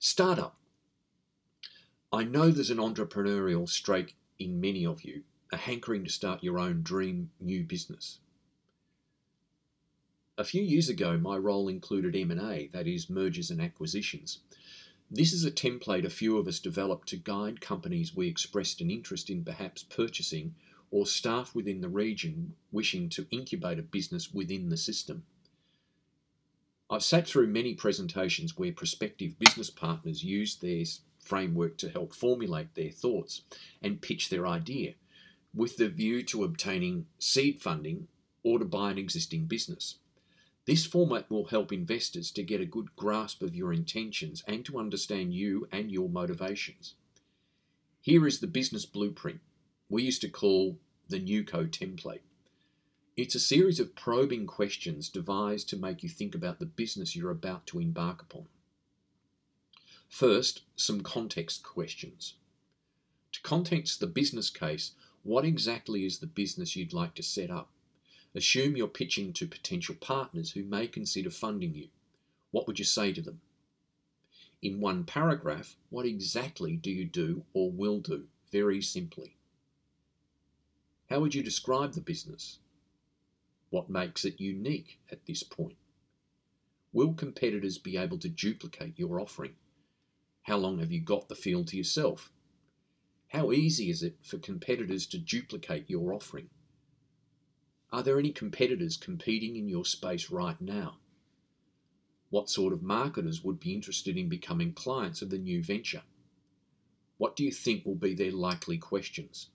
Startup. I know there's an entrepreneurial streak in many of you, a hankering to start your own dream new business. A few years ago, my role included M&A, that is mergers and acquisitions. This is a template a few of us developed to guide companies we expressed an interest in perhaps purchasing or staff within the region wishing to incubate a business within the system. I've sat through many presentations where prospective business partners use their framework to help formulate their thoughts and pitch their idea with the view to obtaining seed funding or to buy an existing business. This format will help investors to get a good grasp of your intentions and to understand you and your motivations. Here is the business blueprint we used to call the NewCo template. It's a series of probing questions devised to make you think about the business you're about to embark upon. First, some context questions. To context the business case, what exactly is the business you'd like to set up? Assume you're pitching to potential partners who may consider funding you. What would you say to them? In one paragraph, what exactly do you do or will do? Very simply. How would you describe the business? What makes it unique at this point? Will competitors be able to duplicate your offering? How long have you got the field to yourself? How easy is it for competitors to duplicate your offering? Are there any competitors competing in your space right now? What sort of marketers would be interested in becoming clients of the new venture? What do you think will be their likely questions?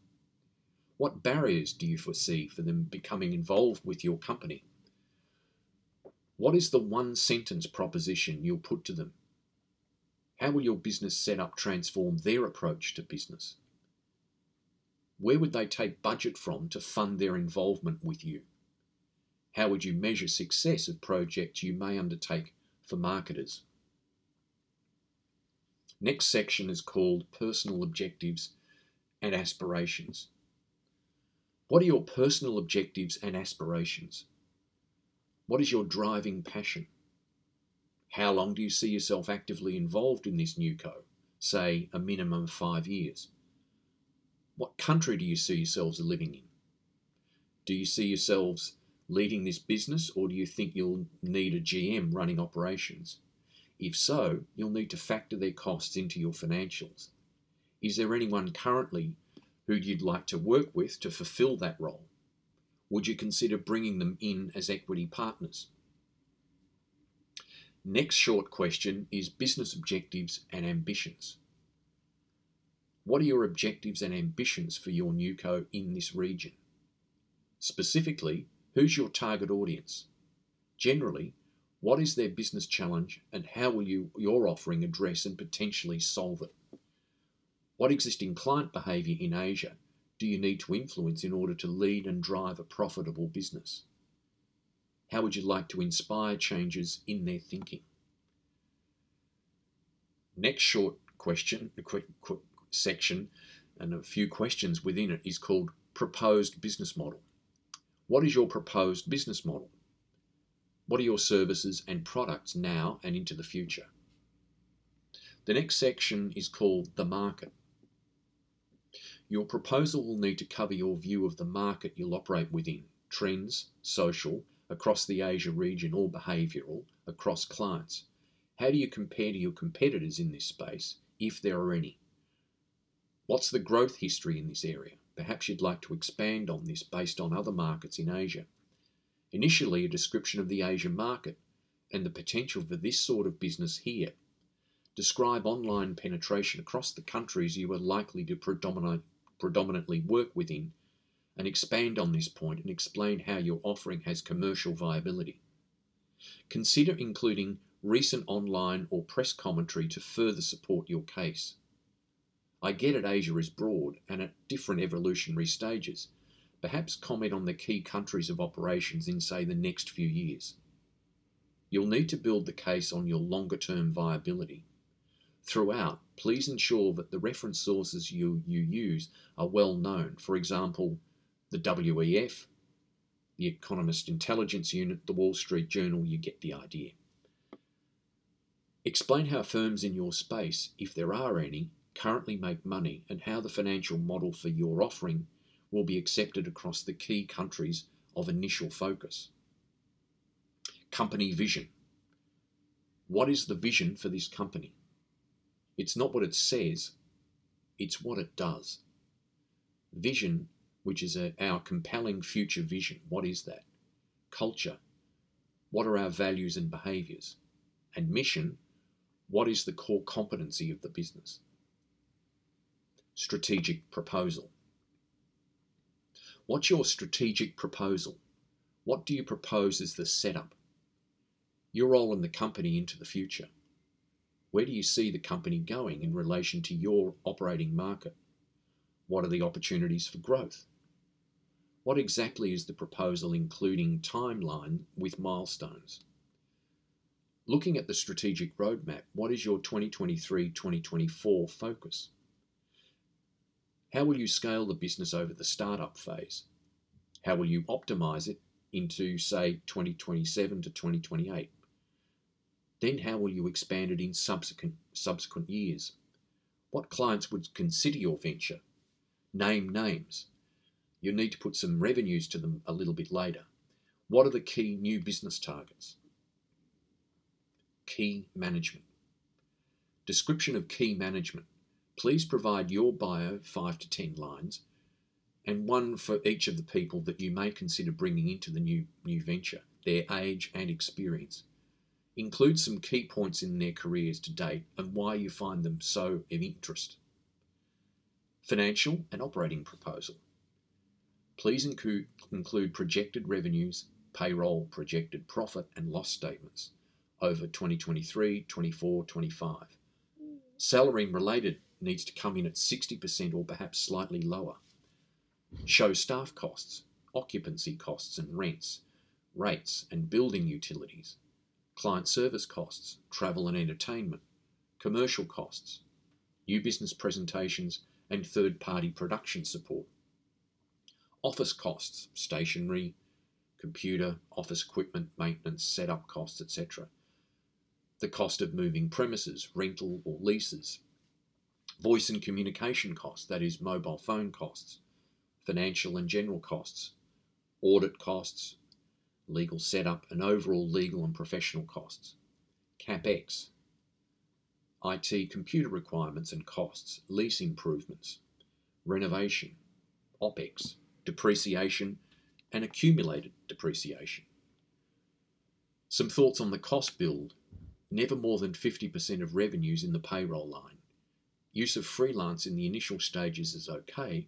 What barriers do you foresee for them becoming involved with your company? What is the one sentence proposition you'll put to them? How will your business setup transform their approach to business? Where would they take budget from to fund their involvement with you? How would you measure success of projects you may undertake for marketers? Next section is called Personal Objectives and Aspirations. What are your personal objectives and aspirations? What is your driving passion? How long do you see yourself actively involved in this new co? Say a minimum of five years. What country do you see yourselves living in? Do you see yourselves leading this business or do you think you'll need a GM running operations? If so, you'll need to factor their costs into your financials. Is there anyone currently who you'd like to work with to fulfill that role? Would you consider bringing them in as equity partners? Next short question is business objectives and ambitions. What are your objectives and ambitions for your new co in this region? Specifically, who's your target audience? Generally, what is their business challenge and how will you, your offering address and potentially solve it? What existing client behaviour in Asia do you need to influence in order to lead and drive a profitable business? How would you like to inspire changes in their thinking? Next short question, quick, quick section, and a few questions within it is called Proposed Business Model. What is your proposed business model? What are your services and products now and into the future? The next section is called The Market. Your proposal will need to cover your view of the market you'll operate within, trends, social, across the Asia region or behavioural, across clients. How do you compare to your competitors in this space, if there are any? What's the growth history in this area? Perhaps you'd like to expand on this based on other markets in Asia. Initially, a description of the Asia market and the potential for this sort of business here. Describe online penetration across the countries you are likely to predominate predominantly work within and expand on this point and explain how your offering has commercial viability. Consider including recent online or press commentary to further support your case. I get it Asia is broad and at different evolutionary stages. Perhaps comment on the key countries of operations in, say, the next few years. You'll need to build the case on your longer term viability. Throughout, please ensure that the reference sources you, you use are well known. For example, the WEF, the Economist Intelligence Unit, the Wall Street Journal, you get the idea. Explain how firms in your space, if there are any, currently make money and how the financial model for your offering will be accepted across the key countries of initial focus. Company vision. What is the vision for this company? It's not what it says, it's what it does. Vision, which is a, our compelling future vision, what is that? Culture. What are our values and behaviours? And mission, what is the core competency of the business? Strategic proposal. What's your strategic proposal? What do you propose as the setup? Your role in the company into the future. Where do you see the company going in relation to your operating market? What are the opportunities for growth? What exactly is the proposal, including timeline with milestones? Looking at the strategic roadmap, what is your 2023 2024 focus? How will you scale the business over the startup phase? How will you optimize it into, say, 2027 to 2028? Then how will you expand it in subsequent, subsequent years? What clients would consider your venture? Name names. You'll need to put some revenues to them a little bit later. What are the key new business targets? Key management. Description of key management. Please provide your bio, 5 to 10 lines, and one for each of the people that you may consider bringing into the new, new venture, their age and experience. Include some key points in their careers to date and why you find them so of interest. Financial and operating proposal. Please include, projected revenues, payroll, projected profit and loss statements over 2023, 24, 25. Salary related needs to come in at 60% or perhaps slightly lower. Show staff costs, occupancy costs and rents, rates and building utilities, client service costs, travel and entertainment, commercial costs, new business presentations, and third party production support. Office costs, stationery, computer, office equipment, maintenance, setup costs, etc. The cost of moving premises, rental or leases. Voice and communication costs, that is, mobile phone costs, financial and general costs, audit costs, legal setup, and overall legal and professional costs. CapEx, IT computer requirements and costs, lease improvements, renovation, OPEX, depreciation, and accumulated depreciation. Some thoughts on the cost build never more than 50% of revenues in the payroll line. Use of freelance in the initial stages is okay,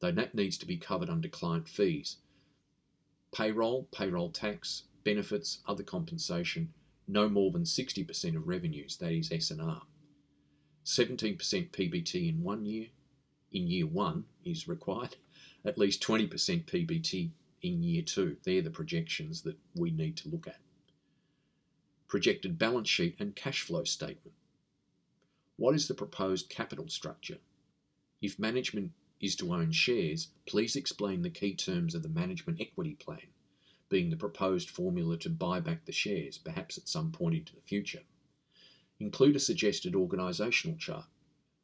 though that needs to be covered under client fees Payroll, payroll tax, benefits, other compensation, no more than 60% of revenues, that is S&R. 17% PBT in one year, in year one is required, at least 20% PBT in year two. They're the projections that we need to look at. Projected balance sheet and cash flow statement. What is the proposed capital structure? If management is to own shares, please explain the key terms of the management equity plan, being the proposed formula to buy back the shares, perhaps at some point into the future. Include a suggested organisational chart.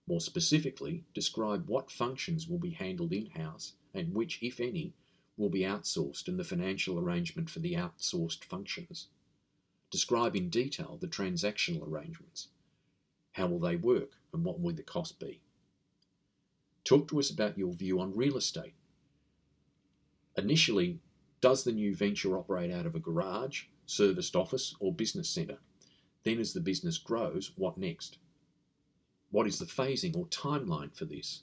More specifically, describe what functions will be handled in house and which, if any, will be outsourced and the financial arrangement for the outsourced functions. Describe in detail the transactional arrangements. How will they work and what will the cost be? Talk to us about your view on real estate. Initially, does the new venture operate out of a garage, serviced office, or business centre? Then, as the business grows, what next? What is the phasing or timeline for this?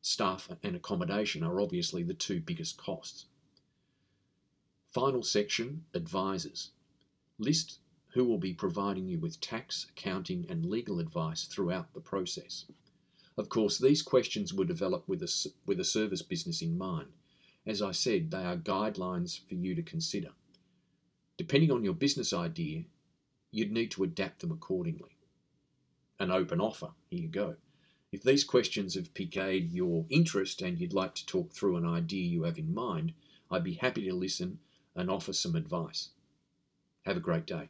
Staff and accommodation are obviously the two biggest costs. Final section Advisors. List who will be providing you with tax, accounting, and legal advice throughout the process. Of course, these questions were developed with a, with a service business in mind. As I said, they are guidelines for you to consider. Depending on your business idea, you'd need to adapt them accordingly. An open offer, here you go. If these questions have piqued your interest and you'd like to talk through an idea you have in mind, I'd be happy to listen and offer some advice. Have a great day.